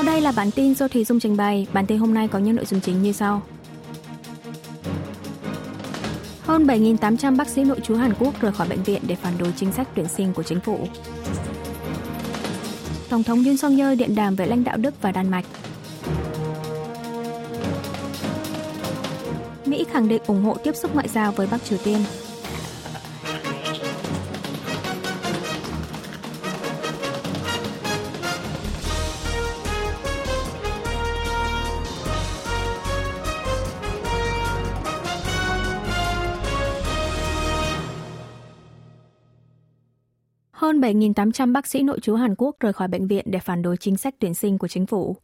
Sau đây là bản tin do Thùy Dung trình bày. Bản tin hôm nay có những nội dung chính như sau. Hơn 7.800 bác sĩ nội trú Hàn Quốc rời khỏi bệnh viện để phản đối chính sách tuyển sinh của chính phủ. Tổng thống Yoon song yeol điện đàm với lãnh đạo Đức và Đan Mạch. Mỹ khẳng định ủng hộ tiếp xúc ngoại giao với Bắc Triều Tiên. Hơn 7.800 bác sĩ nội trú Hàn Quốc rời khỏi bệnh viện để phản đối chính sách tuyển sinh của chính phủ.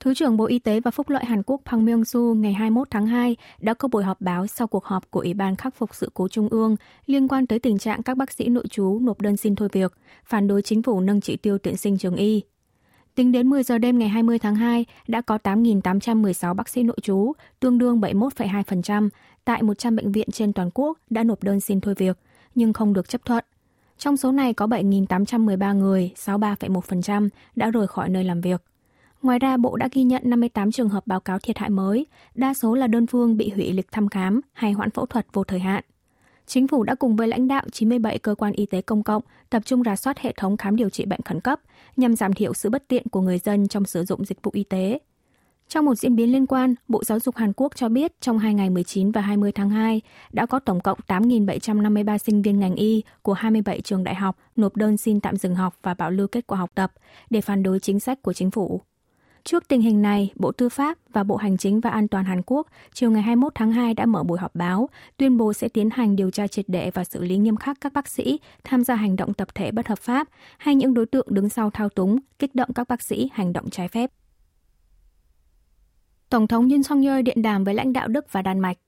Thứ trưởng Bộ Y tế và Phúc lợi Hàn Quốc Pang Myung-su ngày 21 tháng 2 đã có buổi họp báo sau cuộc họp của Ủy ban khắc phục sự cố Trung ương liên quan tới tình trạng các bác sĩ nội trú nộp đơn xin thôi việc, phản đối chính phủ nâng chỉ tiêu tuyển sinh trường y. Tính đến 10 giờ đêm ngày 20 tháng 2, đã có 8.816 bác sĩ nội trú, tương đương 71,2%, tại 100 bệnh viện trên toàn quốc đã nộp đơn xin thôi việc, nhưng không được chấp thuận. Trong số này có 7.813 người, 63,1%, đã rời khỏi nơi làm việc. Ngoài ra, Bộ đã ghi nhận 58 trường hợp báo cáo thiệt hại mới, đa số là đơn phương bị hủy lịch thăm khám hay hoãn phẫu thuật vô thời hạn. Chính phủ đã cùng với lãnh đạo 97 cơ quan y tế công cộng tập trung rà soát hệ thống khám điều trị bệnh khẩn cấp nhằm giảm thiểu sự bất tiện của người dân trong sử dụng dịch vụ y tế. Trong một diễn biến liên quan, Bộ Giáo dục Hàn Quốc cho biết trong hai ngày 19 và 20 tháng 2 đã có tổng cộng 8.753 sinh viên ngành y của 27 trường đại học nộp đơn xin tạm dừng học và bảo lưu kết quả học tập để phản đối chính sách của chính phủ. Trước tình hình này, Bộ Tư pháp và Bộ Hành chính và An toàn Hàn Quốc chiều ngày 21 tháng 2 đã mở buổi họp báo, tuyên bố sẽ tiến hành điều tra triệt để và xử lý nghiêm khắc các bác sĩ tham gia hành động tập thể bất hợp pháp hay những đối tượng đứng sau thao túng, kích động các bác sĩ hành động trái phép. Tổng thống Yoon song yeol điện đàm với lãnh đạo Đức và Đan Mạch.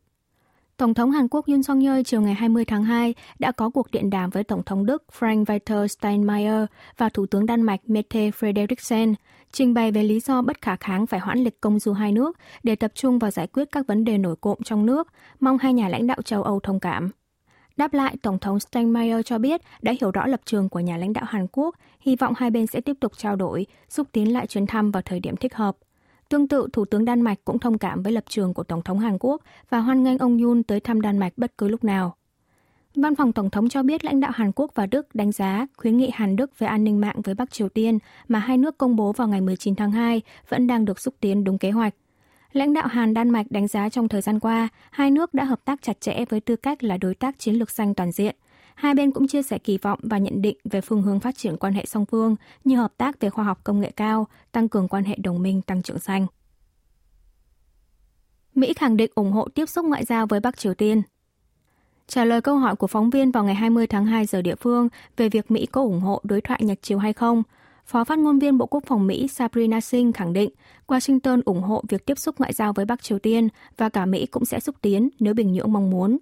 Tổng thống Hàn Quốc Yoon song yeol chiều ngày 20 tháng 2 đã có cuộc điện đàm với Tổng thống Đức Frank-Walter Steinmeier và Thủ tướng Đan Mạch Mette Frederiksen, trình bày về lý do bất khả kháng phải hoãn lịch công du hai nước để tập trung vào giải quyết các vấn đề nổi cộm trong nước, mong hai nhà lãnh đạo châu Âu thông cảm. Đáp lại, Tổng thống Steinmeier cho biết đã hiểu rõ lập trường của nhà lãnh đạo Hàn Quốc, hy vọng hai bên sẽ tiếp tục trao đổi, xúc tiến lại chuyến thăm vào thời điểm thích hợp – Tương tự, Thủ tướng Đan Mạch cũng thông cảm với lập trường của Tổng thống Hàn Quốc và hoan nghênh ông Yun tới thăm Đan Mạch bất cứ lúc nào. Văn phòng Tổng thống cho biết lãnh đạo Hàn Quốc và Đức đánh giá khuyến nghị Hàn Đức về an ninh mạng với Bắc Triều Tiên mà hai nước công bố vào ngày 19 tháng 2 vẫn đang được xúc tiến đúng kế hoạch. Lãnh đạo Hàn Đan Mạch đánh giá trong thời gian qua, hai nước đã hợp tác chặt chẽ với tư cách là đối tác chiến lược xanh toàn diện – Hai bên cũng chia sẻ kỳ vọng và nhận định về phương hướng phát triển quan hệ song phương như hợp tác về khoa học công nghệ cao, tăng cường quan hệ đồng minh tăng trưởng xanh. Mỹ khẳng định ủng hộ tiếp xúc ngoại giao với Bắc Triều Tiên. Trả lời câu hỏi của phóng viên vào ngày 20 tháng 2 giờ địa phương về việc Mỹ có ủng hộ đối thoại Nhật Triều hay không, Phó phát ngôn viên Bộ Quốc phòng Mỹ Sabrina Singh khẳng định Washington ủng hộ việc tiếp xúc ngoại giao với Bắc Triều Tiên và cả Mỹ cũng sẽ xúc tiến nếu Bình Nhưỡng mong muốn.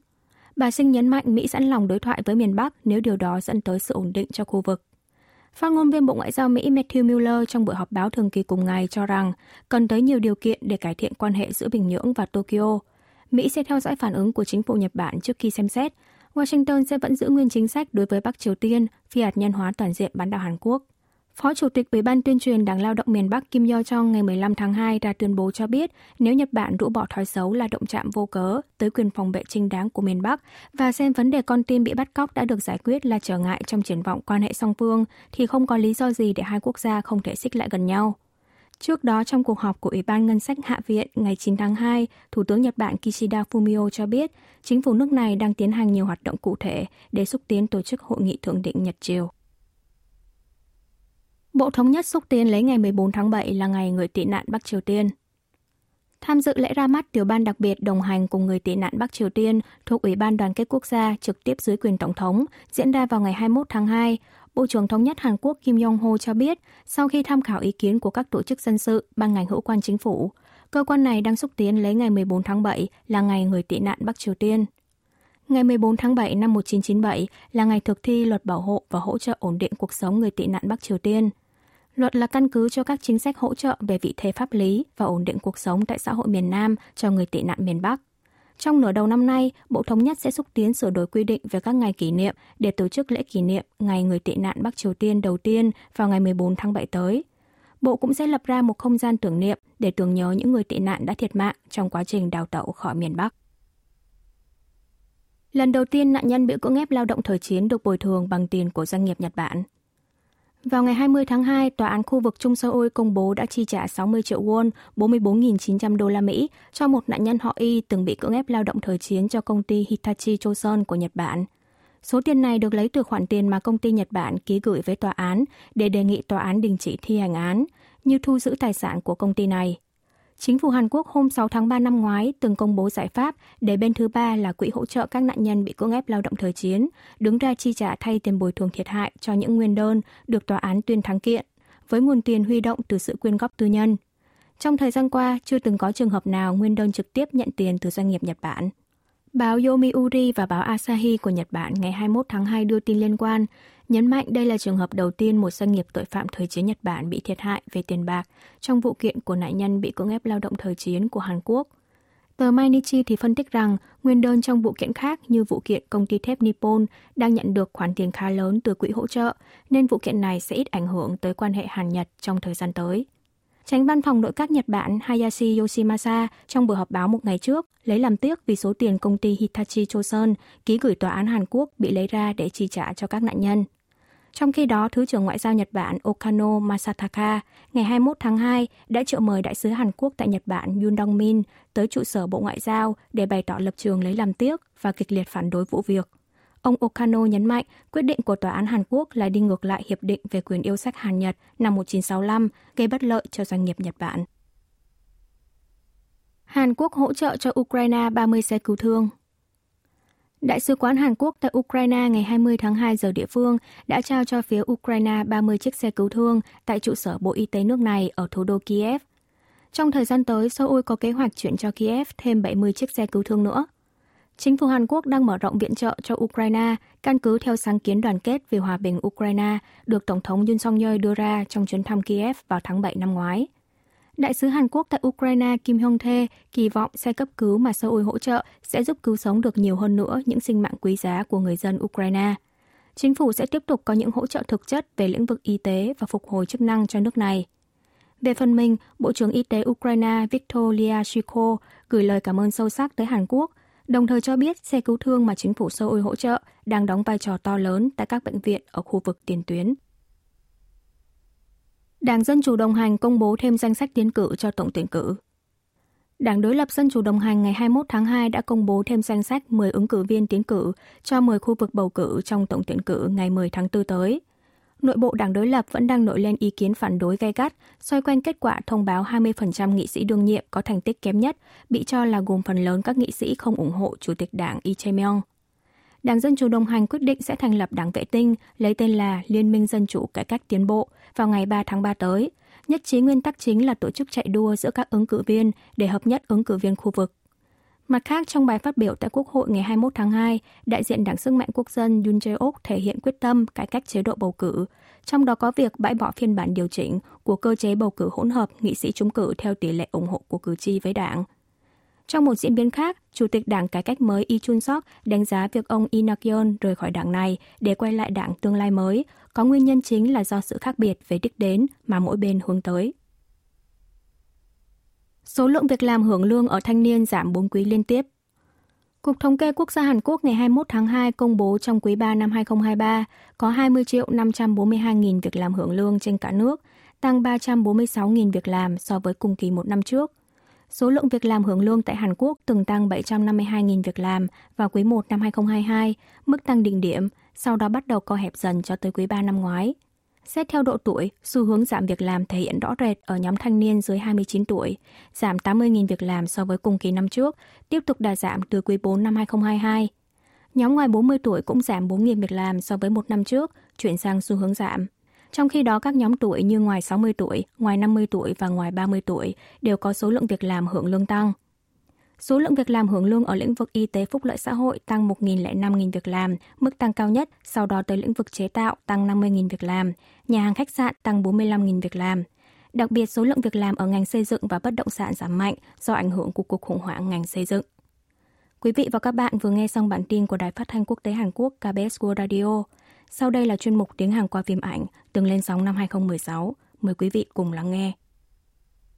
Bà Sinh nhấn mạnh Mỹ sẵn lòng đối thoại với miền Bắc nếu điều đó dẫn tới sự ổn định cho khu vực. Phát ngôn viên Bộ Ngoại giao Mỹ Matthew Miller trong buổi họp báo thường kỳ cùng ngày cho rằng cần tới nhiều điều kiện để cải thiện quan hệ giữa Bình Nhưỡng và Tokyo. Mỹ sẽ theo dõi phản ứng của chính phủ Nhật Bản trước khi xem xét. Washington sẽ vẫn giữ nguyên chính sách đối với Bắc Triều Tiên, phi hạt nhân hóa toàn diện bán đảo Hàn Quốc. Phó Chủ tịch Ủy ban tuyên truyền Đảng Lao động miền Bắc Kim Yo Jong ngày 15 tháng 2 ra tuyên bố cho biết nếu Nhật Bản rũ bỏ thói xấu là động chạm vô cớ tới quyền phòng vệ chính đáng của miền Bắc và xem vấn đề con tin bị bắt cóc đã được giải quyết là trở ngại trong triển vọng quan hệ song phương thì không có lý do gì để hai quốc gia không thể xích lại gần nhau. Trước đó, trong cuộc họp của Ủy ban Ngân sách Hạ viện ngày 9 tháng 2, Thủ tướng Nhật Bản Kishida Fumio cho biết chính phủ nước này đang tiến hành nhiều hoạt động cụ thể để xúc tiến tổ chức hội nghị thượng đỉnh Nhật Triều. Bộ Thống nhất xúc tiến lấy ngày 14 tháng 7 là ngày người tị nạn Bắc Triều Tiên. Tham dự lễ ra mắt tiểu ban đặc biệt đồng hành cùng người tị nạn Bắc Triều Tiên thuộc Ủy ban Đoàn kết Quốc gia trực tiếp dưới quyền Tổng thống diễn ra vào ngày 21 tháng 2, Bộ trưởng Thống nhất Hàn Quốc Kim Yong-ho cho biết sau khi tham khảo ý kiến của các tổ chức dân sự, ban ngành hữu quan chính phủ, cơ quan này đang xúc tiến lấy ngày 14 tháng 7 là ngày người tị nạn Bắc Triều Tiên. Ngày 14 tháng 7 năm 1997 là ngày thực thi luật bảo hộ và hỗ trợ ổn định cuộc sống người tị nạn Bắc Triều Tiên – Luật là căn cứ cho các chính sách hỗ trợ về vị thế pháp lý và ổn định cuộc sống tại xã hội miền Nam cho người tị nạn miền Bắc. Trong nửa đầu năm nay, Bộ Thống nhất sẽ xúc tiến sửa đổi quy định về các ngày kỷ niệm để tổ chức lễ kỷ niệm Ngày người tị nạn Bắc Triều Tiên đầu tiên vào ngày 14 tháng 7 tới. Bộ cũng sẽ lập ra một không gian tưởng niệm để tưởng nhớ những người tị nạn đã thiệt mạng trong quá trình đào tẩu khỏi miền Bắc. Lần đầu tiên nạn nhân bị cưỡng ép lao động thời chiến được bồi thường bằng tiền của doanh nghiệp Nhật Bản. Vào ngày 20 tháng 2, Tòa án khu vực Trung Seoul công bố đã chi trả 60 triệu won, 44.900 đô la Mỹ cho một nạn nhân họ Y từng bị cưỡng ép lao động thời chiến cho công ty Hitachi Choson của Nhật Bản. Số tiền này được lấy từ khoản tiền mà công ty Nhật Bản ký gửi với tòa án để đề nghị tòa án đình chỉ thi hành án, như thu giữ tài sản của công ty này. Chính phủ Hàn Quốc hôm 6 tháng 3 năm ngoái từng công bố giải pháp để bên thứ ba là quỹ hỗ trợ các nạn nhân bị cưỡng ép lao động thời chiến, đứng ra chi trả thay tiền bồi thường thiệt hại cho những nguyên đơn được tòa án tuyên thắng kiện, với nguồn tiền huy động từ sự quyên góp tư nhân. Trong thời gian qua, chưa từng có trường hợp nào nguyên đơn trực tiếp nhận tiền từ doanh nghiệp Nhật Bản. Báo Yomiuri và báo Asahi của Nhật Bản ngày 21 tháng 2 đưa tin liên quan, nhấn mạnh đây là trường hợp đầu tiên một doanh nghiệp tội phạm thời chiến Nhật Bản bị thiệt hại về tiền bạc trong vụ kiện của nạn nhân bị cưỡng ép lao động thời chiến của Hàn Quốc. Tờ Mainichi thì phân tích rằng nguyên đơn trong vụ kiện khác như vụ kiện công ty thép Nippon đang nhận được khoản tiền khá lớn từ quỹ hỗ trợ, nên vụ kiện này sẽ ít ảnh hưởng tới quan hệ Hàn-Nhật trong thời gian tới. Tránh văn phòng nội các Nhật Bản Hayashi Yoshimasa trong buổi họp báo một ngày trước lấy làm tiếc vì số tiền công ty Hitachi Chosun ký gửi tòa án Hàn Quốc bị lấy ra để chi trả cho các nạn nhân. Trong khi đó, Thứ trưởng Ngoại giao Nhật Bản Okano Masataka ngày 21 tháng 2 đã triệu mời đại sứ Hàn Quốc tại Nhật Bản Yoon Dong Min tới trụ sở Bộ Ngoại giao để bày tỏ lập trường lấy làm tiếc và kịch liệt phản đối vụ việc. Ông Okano nhấn mạnh quyết định của Tòa án Hàn Quốc là đi ngược lại Hiệp định về quyền yêu sách Hàn-Nhật năm 1965, gây bất lợi cho doanh nghiệp Nhật Bản. Hàn Quốc hỗ trợ cho Ukraine 30 xe cứu thương. Đại sứ quán Hàn Quốc tại Ukraine ngày 20 tháng 2 giờ địa phương đã trao cho phía Ukraine 30 chiếc xe cứu thương tại trụ sở Bộ Y tế nước này ở thủ đô Kiev. Trong thời gian tới, Seoul có kế hoạch chuyển cho Kiev thêm 70 chiếc xe cứu thương nữa. Chính phủ Hàn Quốc đang mở rộng viện trợ cho Ukraine, căn cứ theo sáng kiến đoàn kết vì hòa bình Ukraine được Tổng thống Yoon song yeol đưa ra trong chuyến thăm Kiev vào tháng 7 năm ngoái. Đại sứ Hàn Quốc tại Ukraine Kim Hyung Thê kỳ vọng xe cấp cứu mà Seoul hỗ trợ sẽ giúp cứu sống được nhiều hơn nữa những sinh mạng quý giá của người dân Ukraine. Chính phủ sẽ tiếp tục có những hỗ trợ thực chất về lĩnh vực y tế và phục hồi chức năng cho nước này. Về phần mình, Bộ trưởng Y tế Ukraine Viktor Lyashchenko gửi lời cảm ơn sâu sắc tới Hàn Quốc đồng thời cho biết xe cứu thương mà chính phủ Seoul hỗ trợ đang đóng vai trò to lớn tại các bệnh viện ở khu vực tiền tuyến. Đảng Dân Chủ đồng hành công bố thêm danh sách tiến cử cho tổng tuyển cử. Đảng đối lập Dân Chủ đồng hành ngày 21 tháng 2 đã công bố thêm danh sách 10 ứng cử viên tiến cử cho 10 khu vực bầu cử trong tổng tuyển cử ngày 10 tháng 4 tới nội bộ đảng đối lập vẫn đang nổi lên ý kiến phản đối gay gắt xoay quanh kết quả thông báo 20% nghị sĩ đương nhiệm có thành tích kém nhất, bị cho là gồm phần lớn các nghị sĩ không ủng hộ Chủ tịch đảng Lee Jae-myung. Đảng Dân Chủ đồng hành quyết định sẽ thành lập đảng vệ tinh lấy tên là Liên minh Dân Chủ Cải cách Tiến bộ vào ngày 3 tháng 3 tới. Nhất trí nguyên tắc chính là tổ chức chạy đua giữa các ứng cử viên để hợp nhất ứng cử viên khu vực. Mặt khác, trong bài phát biểu tại Quốc hội ngày 21 tháng 2, đại diện Đảng Sức mạnh Quốc dân Yoon Jae-ok thể hiện quyết tâm cải cách chế độ bầu cử, trong đó có việc bãi bỏ phiên bản điều chỉnh của cơ chế bầu cử hỗn hợp nghị sĩ trúng cử theo tỷ lệ ủng hộ của cử tri với đảng. Trong một diễn biến khác, Chủ tịch Đảng Cải cách mới Lee Chun-sok đánh giá việc ông Inakyon rời khỏi đảng này để quay lại đảng tương lai mới có nguyên nhân chính là do sự khác biệt về đích đến mà mỗi bên hướng tới. Số lượng việc làm hưởng lương ở thanh niên giảm 4 quý liên tiếp. Cục Thống kê Quốc gia Hàn Quốc ngày 21 tháng 2 công bố trong quý 3 năm 2023 có 20 triệu 542 nghìn việc làm hưởng lương trên cả nước, tăng 346 nghìn việc làm so với cùng kỳ một năm trước. Số lượng việc làm hưởng lương tại Hàn Quốc từng tăng 752 nghìn việc làm vào quý 1 năm 2022, mức tăng đỉnh điểm, sau đó bắt đầu co hẹp dần cho tới quý 3 năm ngoái. Xét theo độ tuổi, xu hướng giảm việc làm thể hiện rõ rệt ở nhóm thanh niên dưới 29 tuổi, giảm 80.000 việc làm so với cùng kỳ năm trước, tiếp tục đà giảm từ quý 4 năm 2022. Nhóm ngoài 40 tuổi cũng giảm 4.000 việc làm so với một năm trước, chuyển sang xu hướng giảm. Trong khi đó các nhóm tuổi như ngoài 60 tuổi, ngoài 50 tuổi và ngoài 30 tuổi đều có số lượng việc làm hưởng lương tăng. Số lượng việc làm hưởng lương ở lĩnh vực y tế phúc lợi xã hội tăng 1.005.000 việc làm, mức tăng cao nhất, sau đó tới lĩnh vực chế tạo tăng 50.000 việc làm, nhà hàng khách sạn tăng 45.000 việc làm. Đặc biệt số lượng việc làm ở ngành xây dựng và bất động sản giảm mạnh do ảnh hưởng của cuộc khủng hoảng ngành xây dựng. Quý vị và các bạn vừa nghe xong bản tin của Đài Phát thanh Quốc tế Hàn Quốc KBS World Radio. Sau đây là chuyên mục tiếng Hàn qua phim ảnh, từng lên sóng năm 2016. Mời quý vị cùng lắng nghe.